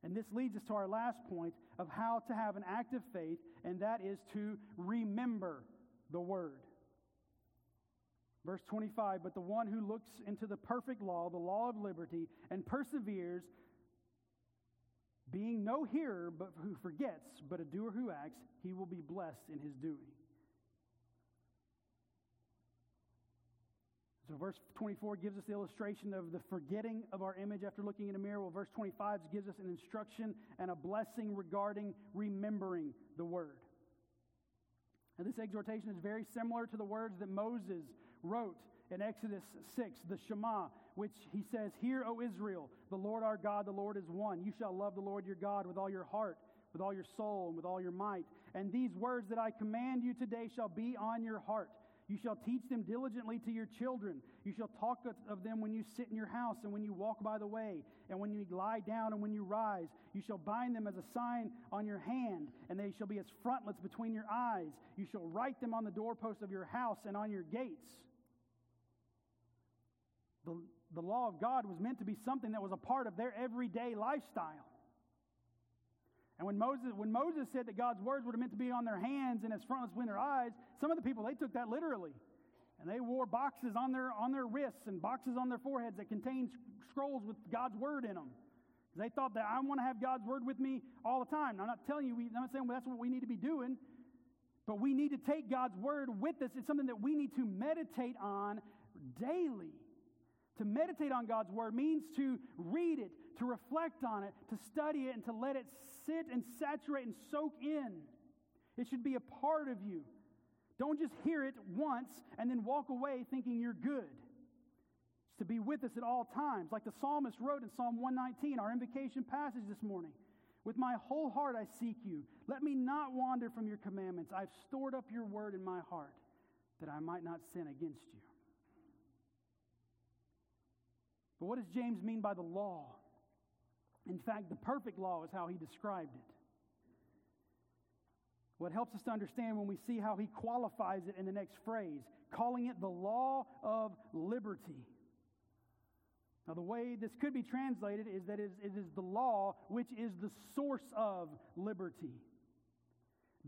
And this leads us to our last point of how to have an active faith, and that is to remember the Word. Verse 25, but the one who looks into the perfect law, the law of liberty, and perseveres, being no hearer but who forgets, but a doer who acts, he will be blessed in his doing. So, verse 24 gives us the illustration of the forgetting of our image after looking in a mirror. Well, verse 25 gives us an instruction and a blessing regarding remembering the word. And this exhortation is very similar to the words that Moses wrote in Exodus 6, the Shema, which he says, Hear, O Israel, the Lord our God, the Lord is one. You shall love the Lord your God with all your heart, with all your soul, and with all your might. And these words that I command you today shall be on your heart. You shall teach them diligently to your children. You shall talk of them when you sit in your house and when you walk by the way, and when you lie down and when you rise. You shall bind them as a sign on your hand, and they shall be as frontlets between your eyes. You shall write them on the doorposts of your house and on your gates. The, the law of God was meant to be something that was a part of their everyday lifestyle. And when Moses, when Moses said that God's words were meant to be on their hands and as frontlets between their eyes, some of the people, they took that literally. And they wore boxes on their, on their wrists and boxes on their foreheads that contained scrolls with God's word in them. They thought that I want to have God's word with me all the time. Now, I'm not telling you, I'm not saying that's what we need to be doing, but we need to take God's word with us. It's something that we need to meditate on daily. To meditate on God's word means to read it, to reflect on it, to study it, and to let it sit and saturate and soak in. It should be a part of you. Don't just hear it once and then walk away thinking you're good. It's to be with us at all times. Like the psalmist wrote in Psalm 119, our invocation passage this morning. With my whole heart I seek you. Let me not wander from your commandments. I've stored up your word in my heart that I might not sin against you. But what does James mean by the law? In fact, the perfect law is how he described it. What helps us to understand when we see how he qualifies it in the next phrase, calling it the law of liberty. Now, the way this could be translated is that it is the law which is the source of liberty.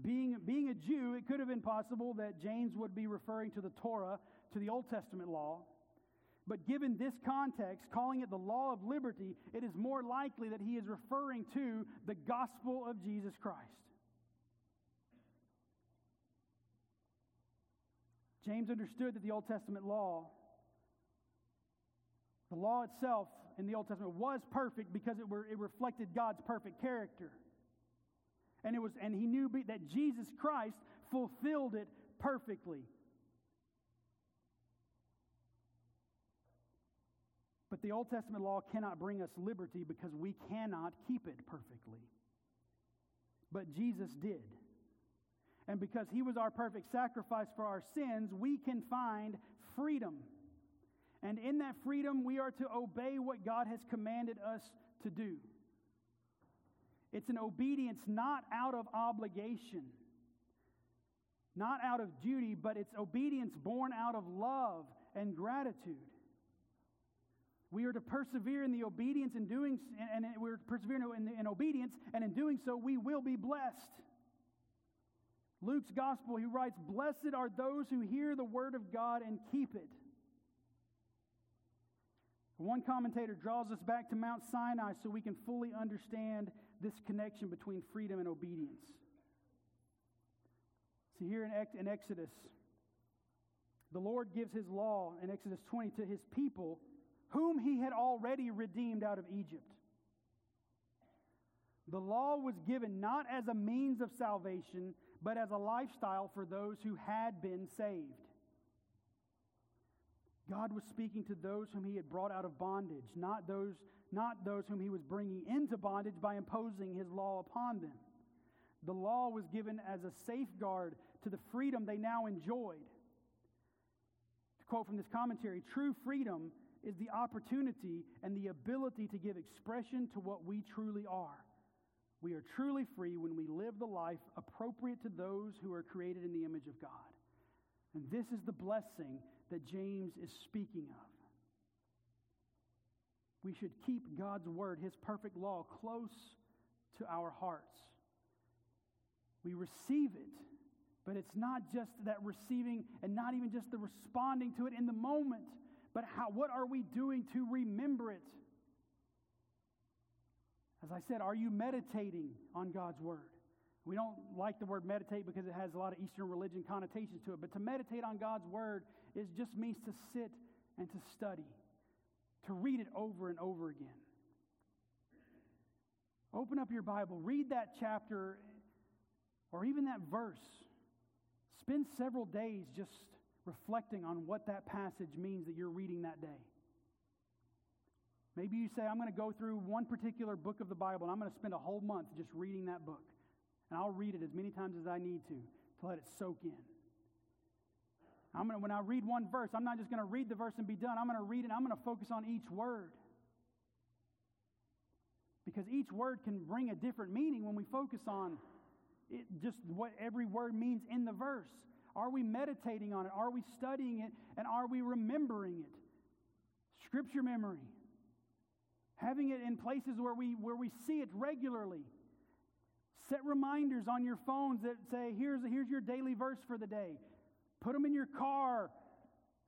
Being, being a Jew, it could have been possible that James would be referring to the Torah, to the Old Testament law. But given this context, calling it the law of liberty, it is more likely that he is referring to the gospel of Jesus Christ. James understood that the Old Testament law the law itself in the Old Testament was perfect because it, were, it reflected God's perfect character. And, it was, and he knew that Jesus Christ fulfilled it perfectly. But the Old Testament law cannot bring us liberty because we cannot keep it perfectly. But Jesus did. And because he was our perfect sacrifice for our sins, we can find freedom and in that freedom, we are to obey what God has commanded us to do. It's an obedience not out of obligation, not out of duty, but it's obedience born out of love and gratitude. We are to persevere in the obedience and doing, and we're persevering in, in obedience, and in doing so, we will be blessed. Luke's gospel, he writes, Blessed are those who hear the word of God and keep it. One commentator draws us back to Mount Sinai so we can fully understand this connection between freedom and obedience. See, here in Exodus, the Lord gives his law in Exodus 20 to his people, whom he had already redeemed out of Egypt. The law was given not as a means of salvation, but as a lifestyle for those who had been saved. God was speaking to those whom he had brought out of bondage, not those, not those whom he was bringing into bondage by imposing his law upon them. The law was given as a safeguard to the freedom they now enjoyed. To quote from this commentary, true freedom is the opportunity and the ability to give expression to what we truly are. We are truly free when we live the life appropriate to those who are created in the image of God. And this is the blessing that James is speaking of. We should keep God's word, his perfect law, close to our hearts. We receive it, but it's not just that receiving and not even just the responding to it in the moment, but how, what are we doing to remember it? As I said, are you meditating on God's word? We don't like the word meditate because it has a lot of Eastern religion connotations to it, but to meditate on God's word is just means to sit and to study, to read it over and over again. Open up your Bible, read that chapter or even that verse. Spend several days just reflecting on what that passage means that you're reading that day. Maybe you say, I'm going to go through one particular book of the Bible and I'm going to spend a whole month just reading that book. And I'll read it as many times as I need to to let it soak in. I'm gonna, when I read one verse, I'm not just going to read the verse and be done. I'm going to read it. And I'm going to focus on each word. Because each word can bring a different meaning when we focus on it, just what every word means in the verse. Are we meditating on it? Are we studying it? And are we remembering it? Scripture memory. Having it in places where we, where we see it regularly. Set reminders on your phones that say, here's, here's your daily verse for the day. Put them in your car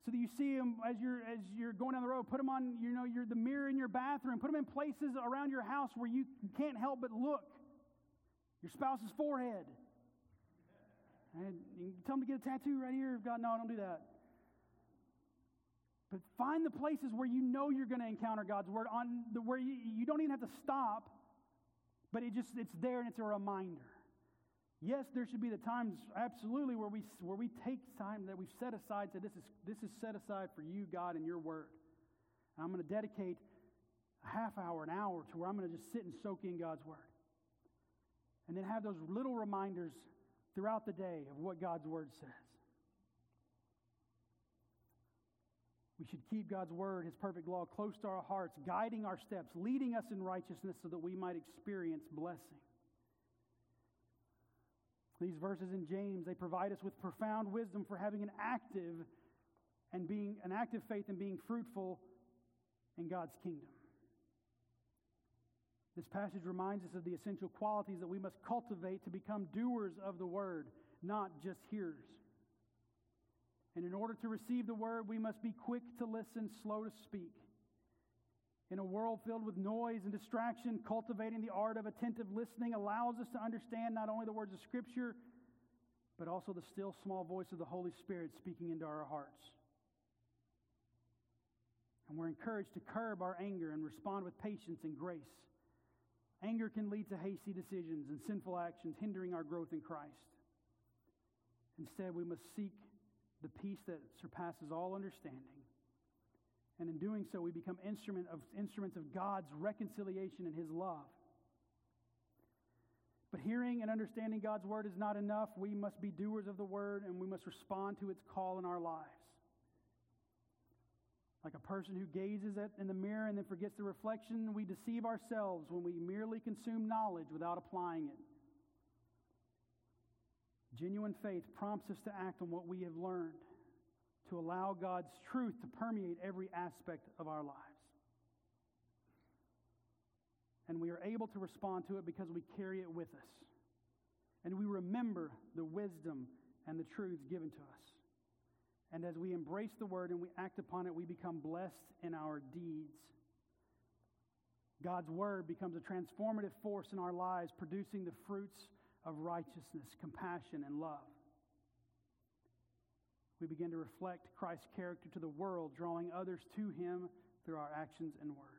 so that you see them as you're, as you're going down the road. Put them on you know, your, the mirror in your bathroom. Put them in places around your house where you can't help but look. Your spouse's forehead. And tell them to get a tattoo right here. God, no, I don't do that. But find the places where you know you're going to encounter God's word on the, where you, you don't even have to stop but it just it's there and it's a reminder. Yes, there should be the times absolutely where we where we take time that we've set aside, say this is this is set aside for you, God, and your word. And I'm going to dedicate a half hour, an hour to where I'm going to just sit and soak in God's word. And then have those little reminders throughout the day of what God's word says. We should keep God's word, his perfect law, close to our hearts, guiding our steps, leading us in righteousness so that we might experience blessing. These verses in James, they provide us with profound wisdom for having an active and being an active faith and being fruitful in God's kingdom. This passage reminds us of the essential qualities that we must cultivate to become doers of the word, not just hearers. And in order to receive the word, we must be quick to listen, slow to speak. In a world filled with noise and distraction, cultivating the art of attentive listening allows us to understand not only the words of Scripture, but also the still small voice of the Holy Spirit speaking into our hearts. And we're encouraged to curb our anger and respond with patience and grace. Anger can lead to hasty decisions and sinful actions, hindering our growth in Christ. Instead, we must seek the peace that surpasses all understanding. And in doing so, we become instrument of, instruments of God's reconciliation and His love. But hearing and understanding God's word is not enough. We must be doers of the word and we must respond to its call in our lives. Like a person who gazes at, in the mirror and then forgets the reflection, we deceive ourselves when we merely consume knowledge without applying it. Genuine faith prompts us to act on what we have learned, to allow God's truth to permeate every aspect of our lives. And we are able to respond to it because we carry it with us. And we remember the wisdom and the truths given to us. And as we embrace the word and we act upon it, we become blessed in our deeds. God's word becomes a transformative force in our lives, producing the fruits of righteousness, compassion, and love. We begin to reflect Christ's character to the world, drawing others to him through our actions and words.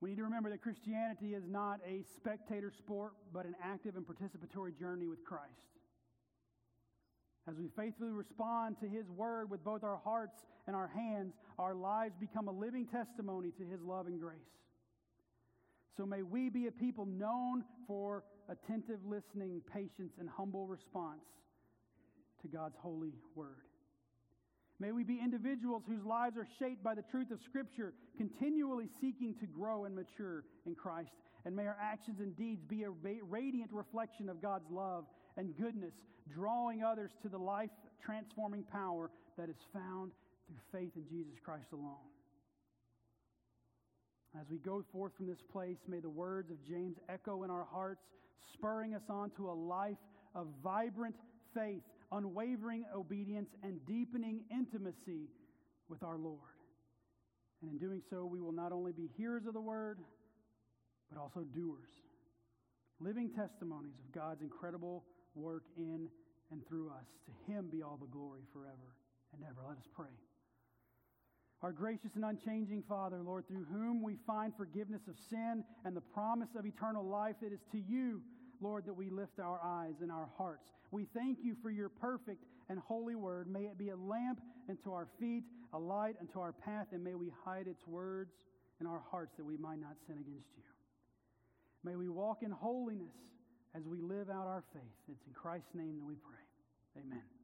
We need to remember that Christianity is not a spectator sport, but an active and participatory journey with Christ. As we faithfully respond to His word with both our hearts and our hands, our lives become a living testimony to His love and grace. So may we be a people known for attentive listening, patience, and humble response to God's holy word. May we be individuals whose lives are shaped by the truth of Scripture, continually seeking to grow and mature in Christ. And may our actions and deeds be a radiant reflection of God's love and goodness, drawing others to the life transforming power that is found through faith in Jesus Christ alone. As we go forth from this place, may the words of James echo in our hearts, spurring us on to a life of vibrant faith, unwavering obedience, and deepening intimacy with our Lord. And in doing so, we will not only be hearers of the word, but also doers, living testimonies of God's incredible work in and through us. To him be all the glory forever and ever. Let us pray. Our gracious and unchanging Father, Lord, through whom we find forgiveness of sin and the promise of eternal life, it is to you, Lord, that we lift our eyes and our hearts. We thank you for your perfect and holy word. May it be a lamp unto our feet, a light unto our path, and may we hide its words in our hearts that we might not sin against you. May we walk in holiness as we live out our faith. It's in Christ's name that we pray. Amen.